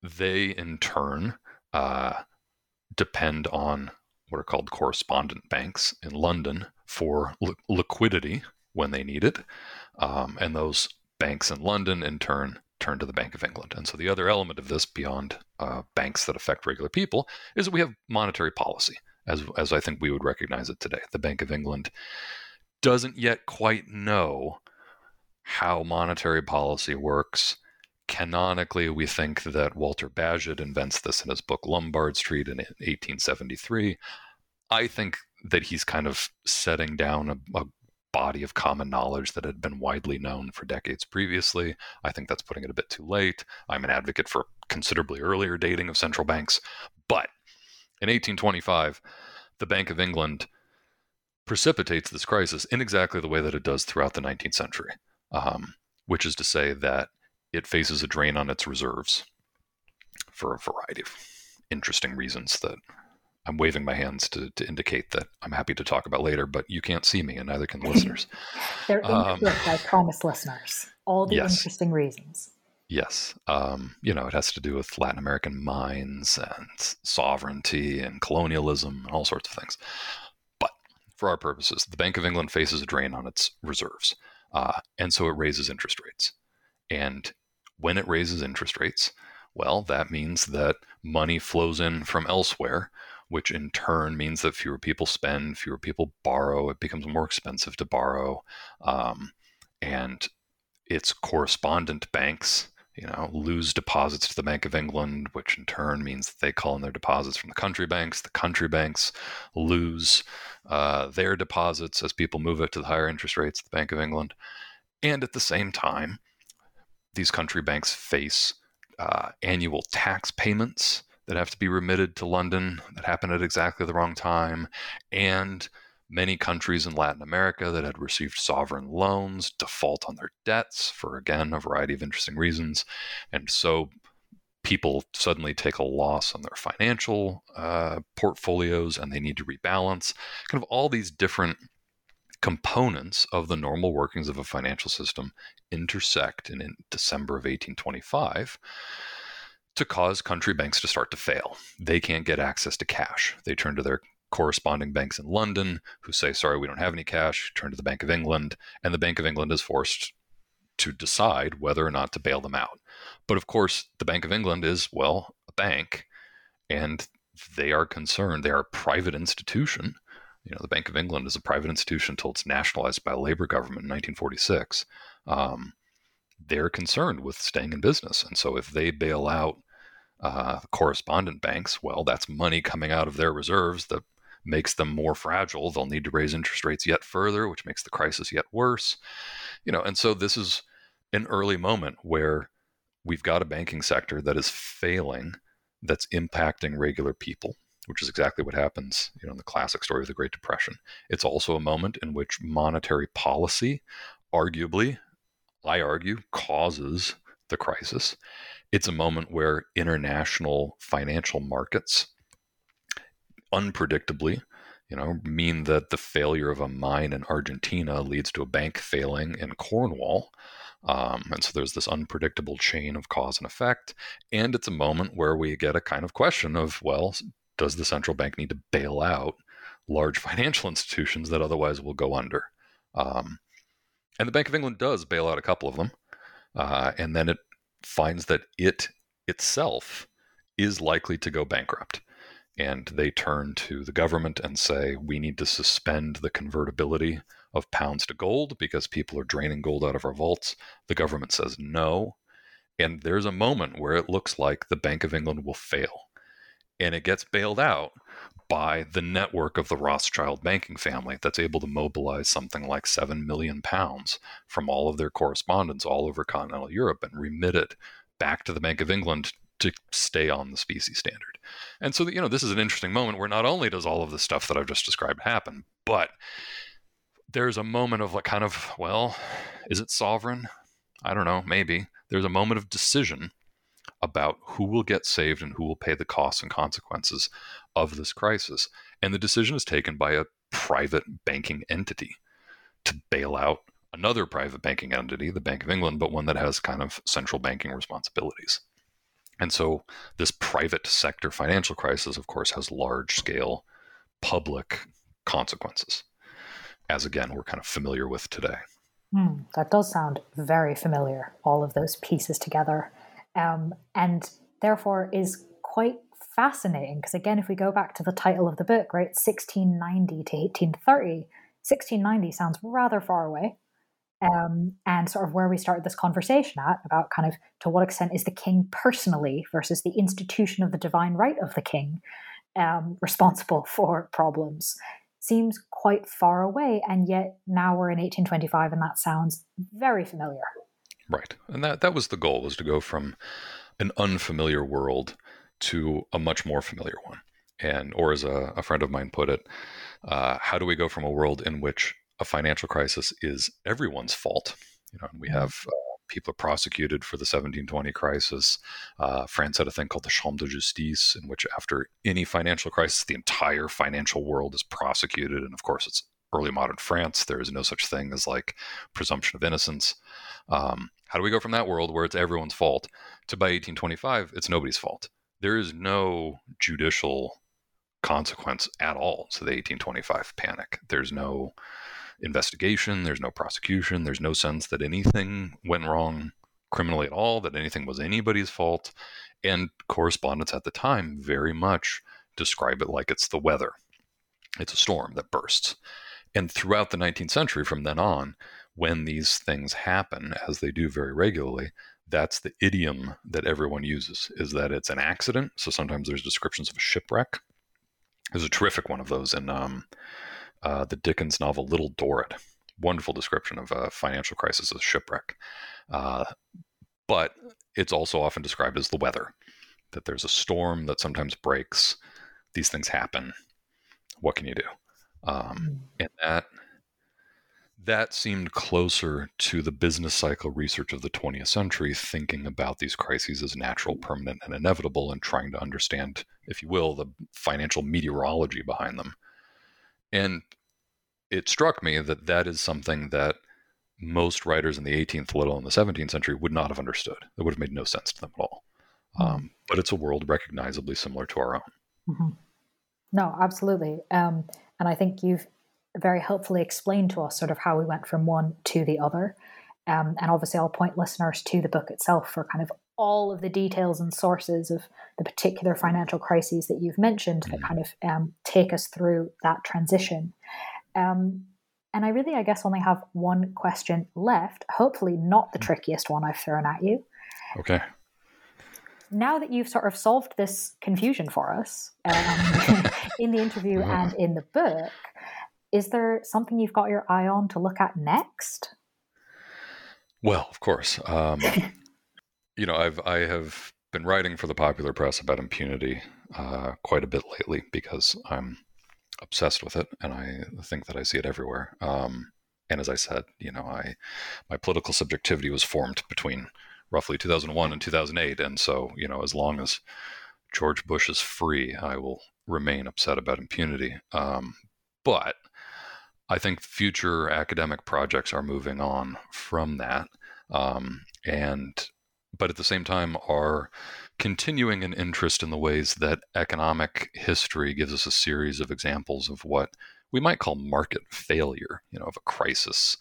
they, in turn, uh, depend on what are called correspondent banks in London for li- liquidity when they need it. Um, and those banks in London, in turn, turn to the Bank of England. And so the other element of this, beyond uh, banks that affect regular people, is that we have monetary policy, as, as I think we would recognize it today. The Bank of England doesn't yet quite know how monetary policy works. Canonically, we think that Walter Bagehot invents this in his book Lombard Street in 1873. I think that he's kind of setting down a, a body of common knowledge that had been widely known for decades previously. I think that's putting it a bit too late. I'm an advocate for considerably earlier dating of central banks. But in 1825, the Bank of England precipitates this crisis in exactly the way that it does throughout the 19th century, um, which is to say that it faces a drain on its reserves for a variety of interesting reasons that I'm waving my hands to, to indicate that I'm happy to talk about later, but you can't see me and neither can the listeners. They're in um, I promise listeners. All the yes. interesting reasons. Yes. Um, you know, it has to do with Latin American mines and sovereignty and colonialism and all sorts of things. But for our purposes, the Bank of England faces a drain on its reserves. Uh, and so it raises interest rates. And when it raises interest rates, well, that means that money flows in from elsewhere which in turn means that fewer people spend, fewer people borrow. It becomes more expensive to borrow. Um, and its correspondent banks, you know, lose deposits to the Bank of England, which in turn means that they call in their deposits from the country banks. The country banks lose uh, their deposits as people move it to the higher interest rates at the Bank of England. And at the same time, these country banks face uh, annual tax payments that have to be remitted to London that happen at exactly the wrong time, and many countries in Latin America that had received sovereign loans default on their debts for, again, a variety of interesting reasons. And so people suddenly take a loss on their financial uh, portfolios and they need to rebalance. Kind of all these different components of the normal workings of a financial system intersect in, in December of 1825 to cause country banks to start to fail. They can't get access to cash. They turn to their corresponding banks in London who say, sorry, we don't have any cash, turn to the Bank of England, and the Bank of England is forced to decide whether or not to bail them out. But of course, the Bank of England is, well, a bank, and they are concerned. They are a private institution. You know, the Bank of England is a private institution until it's nationalized by a Labour government in 1946. Um, they're concerned with staying in business. And so if they bail out uh, correspondent banks, well, that's money coming out of their reserves that makes them more fragile. They'll need to raise interest rates yet further, which makes the crisis yet worse. You know, and so this is an early moment where we've got a banking sector that is failing, that's impacting regular people, which is exactly what happens, you know, in the classic story of the Great Depression. It's also a moment in which monetary policy, arguably, I argue, causes the crisis. It's a moment where international financial markets unpredictably you know, mean that the failure of a mine in Argentina leads to a bank failing in Cornwall. Um, and so there's this unpredictable chain of cause and effect. And it's a moment where we get a kind of question of, well, does the central bank need to bail out large financial institutions that otherwise will go under? Um, and the Bank of England does bail out a couple of them. Uh, and then it finds that it itself is likely to go bankrupt and they turn to the government and say, we need to suspend the convertibility of pounds to gold because people are draining gold out of our vaults. The government says no. And there's a moment where it looks like the Bank of England will fail. And it gets bailed out by the network of the Rothschild banking family that's able to mobilize something like 7 million pounds from all of their correspondents all over continental Europe and remit it back to the Bank of England to stay on the specie standard. And so, you know, this is an interesting moment where not only does all of the stuff that I've just described happen, but there's a moment of like kind of, well, is it sovereign? I don't know, maybe. There's a moment of decision about who will get saved and who will pay the costs and consequences of this crisis. And the decision is taken by a private banking entity to bail out another private banking entity, the Bank of England, but one that has kind of central banking responsibilities. And so this private sector financial crisis, of course, has large scale public consequences, as again, we're kind of familiar with today. Mm, that does sound very familiar, all of those pieces together. Um, and therefore is quite fascinating because, again, if we go back to the title of the book, right, 1690 to 1830, 1690 sounds rather far away um, and sort of where we started this conversation at about kind of to what extent is the king personally versus the institution of the divine right of the king um, responsible for problems. Seems quite far away and yet now we're in 1825 and that sounds very familiar. Right. And that that was the goal was to go from an unfamiliar world to a much more familiar one. And or as a, a friend of mine put it uh, how do we go from a world in which a financial crisis is everyone's fault. You know, and we have uh, people are prosecuted for the 1720 crisis. Uh, France had a thing called the Chambre de Justice, in which after any financial crisis, the entire financial world is prosecuted. And of course, it's early modern France. There is no such thing as like presumption of innocence. Um, how do we go from that world where it's everyone's fault to by 1825, it's nobody's fault? There is no judicial consequence at all to the 1825 panic. There's no investigation, there's no prosecution, there's no sense that anything went wrong criminally at all, that anything was anybody's fault. And correspondents at the time very much describe it like it's the weather. It's a storm that bursts. And throughout the 19th century, from then on, when these things happen, as they do very regularly, that's the idiom that everyone uses is that it's an accident. So sometimes there's descriptions of a shipwreck. There's a terrific one of those in um, uh, the Dickens novel Little Dorrit. Wonderful description of a financial crisis as a shipwreck. Uh, but it's also often described as the weather, that there's a storm that sometimes breaks. These things happen. What can you do? Um, hmm. and that that seemed closer to the business cycle research of the 20th century, thinking about these crises as natural, permanent, and inevitable, and trying to understand, if you will, the financial meteorology behind them. And it struck me that that is something that most writers in the 18th, let alone the 17th century, would not have understood. It would have made no sense to them at all. Mm-hmm. Um, but it's a world recognizably similar to our own. Mm-hmm. No, absolutely. Um, and I think you've very helpfully explained to us sort of how we went from one to the other. Um, and obviously, I'll point listeners to the book itself for kind of all of the details and sources of the particular financial crises that you've mentioned that mm. kind of um, take us through that transition. Um, and I really, I guess, only have one question left. Hopefully, not the mm. trickiest one I've thrown at you. Okay. now that you've sort of solved this confusion for us um, in the interview and in the book, is there something you've got your eye on to look at next? Well, of course. Um, you know, I've I have been writing for the popular press about impunity uh, quite a bit lately because I'm obsessed with it, and I think that I see it everywhere. Um, and as I said, you know, I my political subjectivity was formed between roughly 2001 and 2008, and so you know, as long as George Bush is free, I will remain upset about impunity. Um, but I think future academic projects are moving on from that, um, and but at the same time are continuing an interest in the ways that economic history gives us a series of examples of what we might call market failure, you know, of a crisis,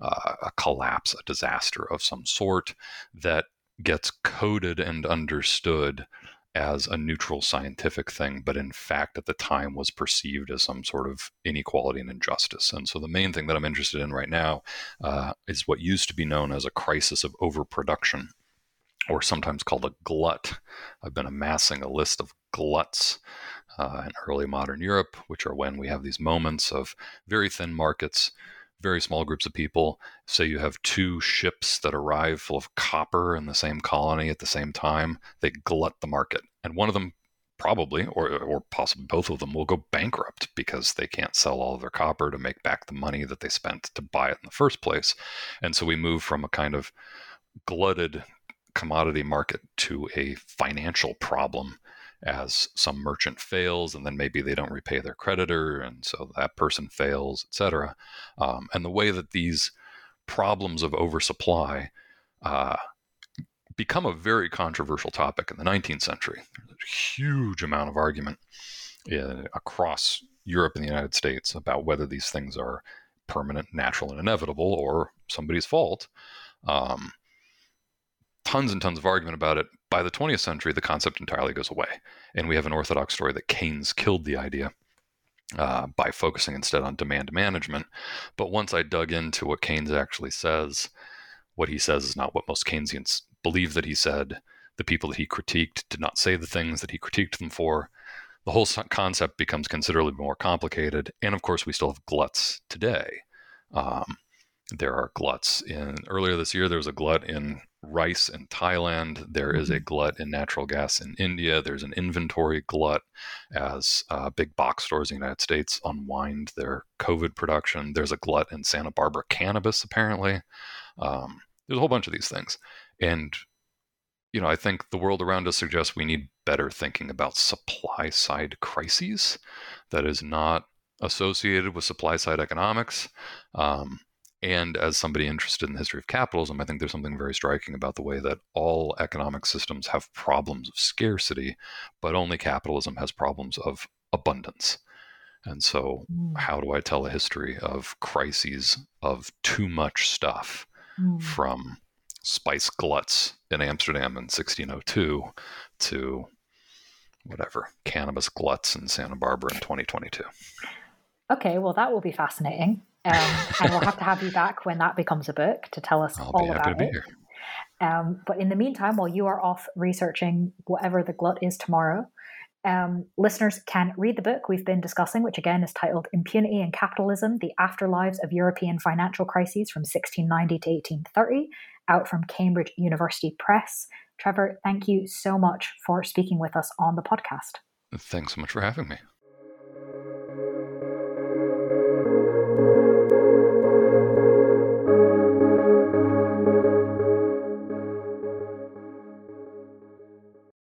uh, a collapse, a disaster of some sort that gets coded and understood as a neutral scientific thing, but in fact at the time was perceived as some sort of inequality and injustice. And so the main thing that I'm interested in right now uh, is what used to be known as a crisis of overproduction or sometimes called a glut. I've been amassing a list of gluts uh, in early modern Europe, which are when we have these moments of very thin markets, very small groups of people. Say you have two ships that arrive full of copper in the same colony at the same time, they glut the market. And one of them probably, or, or possibly both of them, will go bankrupt because they can't sell all of their copper to make back the money that they spent to buy it in the first place. And so we move from a kind of glutted commodity market to a financial problem as some merchant fails and then maybe they don't repay their creditor and so that person fails etc um, and the way that these problems of oversupply uh, become a very controversial topic in the 19th century. A huge amount of argument in, across europe and the united states about whether these things are permanent natural and inevitable or somebody's fault. Um, tons and tons of argument about it. By the 20th century, the concept entirely goes away. And we have an orthodox story that Keynes killed the idea uh, by focusing instead on demand management. But once I dug into what Keynes actually says, what he says is not what most Keynesians believe that he said. The people that he critiqued did not say the things that he critiqued them for. The whole concept becomes considerably more complicated. And of course, we still have gluts today. Um, there are gluts in earlier this year there was a glut in rice in Thailand. There is a mm-hmm. glut in natural gas in India. There's an inventory glut as uh, big box stores in the United States unwind their COVID production. There's a glut in Santa Barbara cannabis, apparently. Um, there's a whole bunch of these things. And, you know, I think the world around us suggests we need better thinking about supply side crises that is not associated with supply side economics. Um, and as somebody interested in the history of capitalism, I think there's something very striking about the way that all economic systems have problems of scarcity, but only capitalism has problems of abundance. And so, mm. how do I tell a history of crises of too much stuff mm. from spice gluts in Amsterdam in 1602 to whatever, cannabis gluts in Santa Barbara in 2022? Okay, well, that will be fascinating. Um, and we'll have to have you back when that becomes a book to tell us I'll all about it. Um, but in the meantime, while you are off researching whatever the glut is tomorrow, um, listeners can read the book we've been discussing, which again is titled Impunity and Capitalism The Afterlives of European Financial Crises from 1690 to 1830, out from Cambridge University Press. Trevor, thank you so much for speaking with us on the podcast. Thanks so much for having me.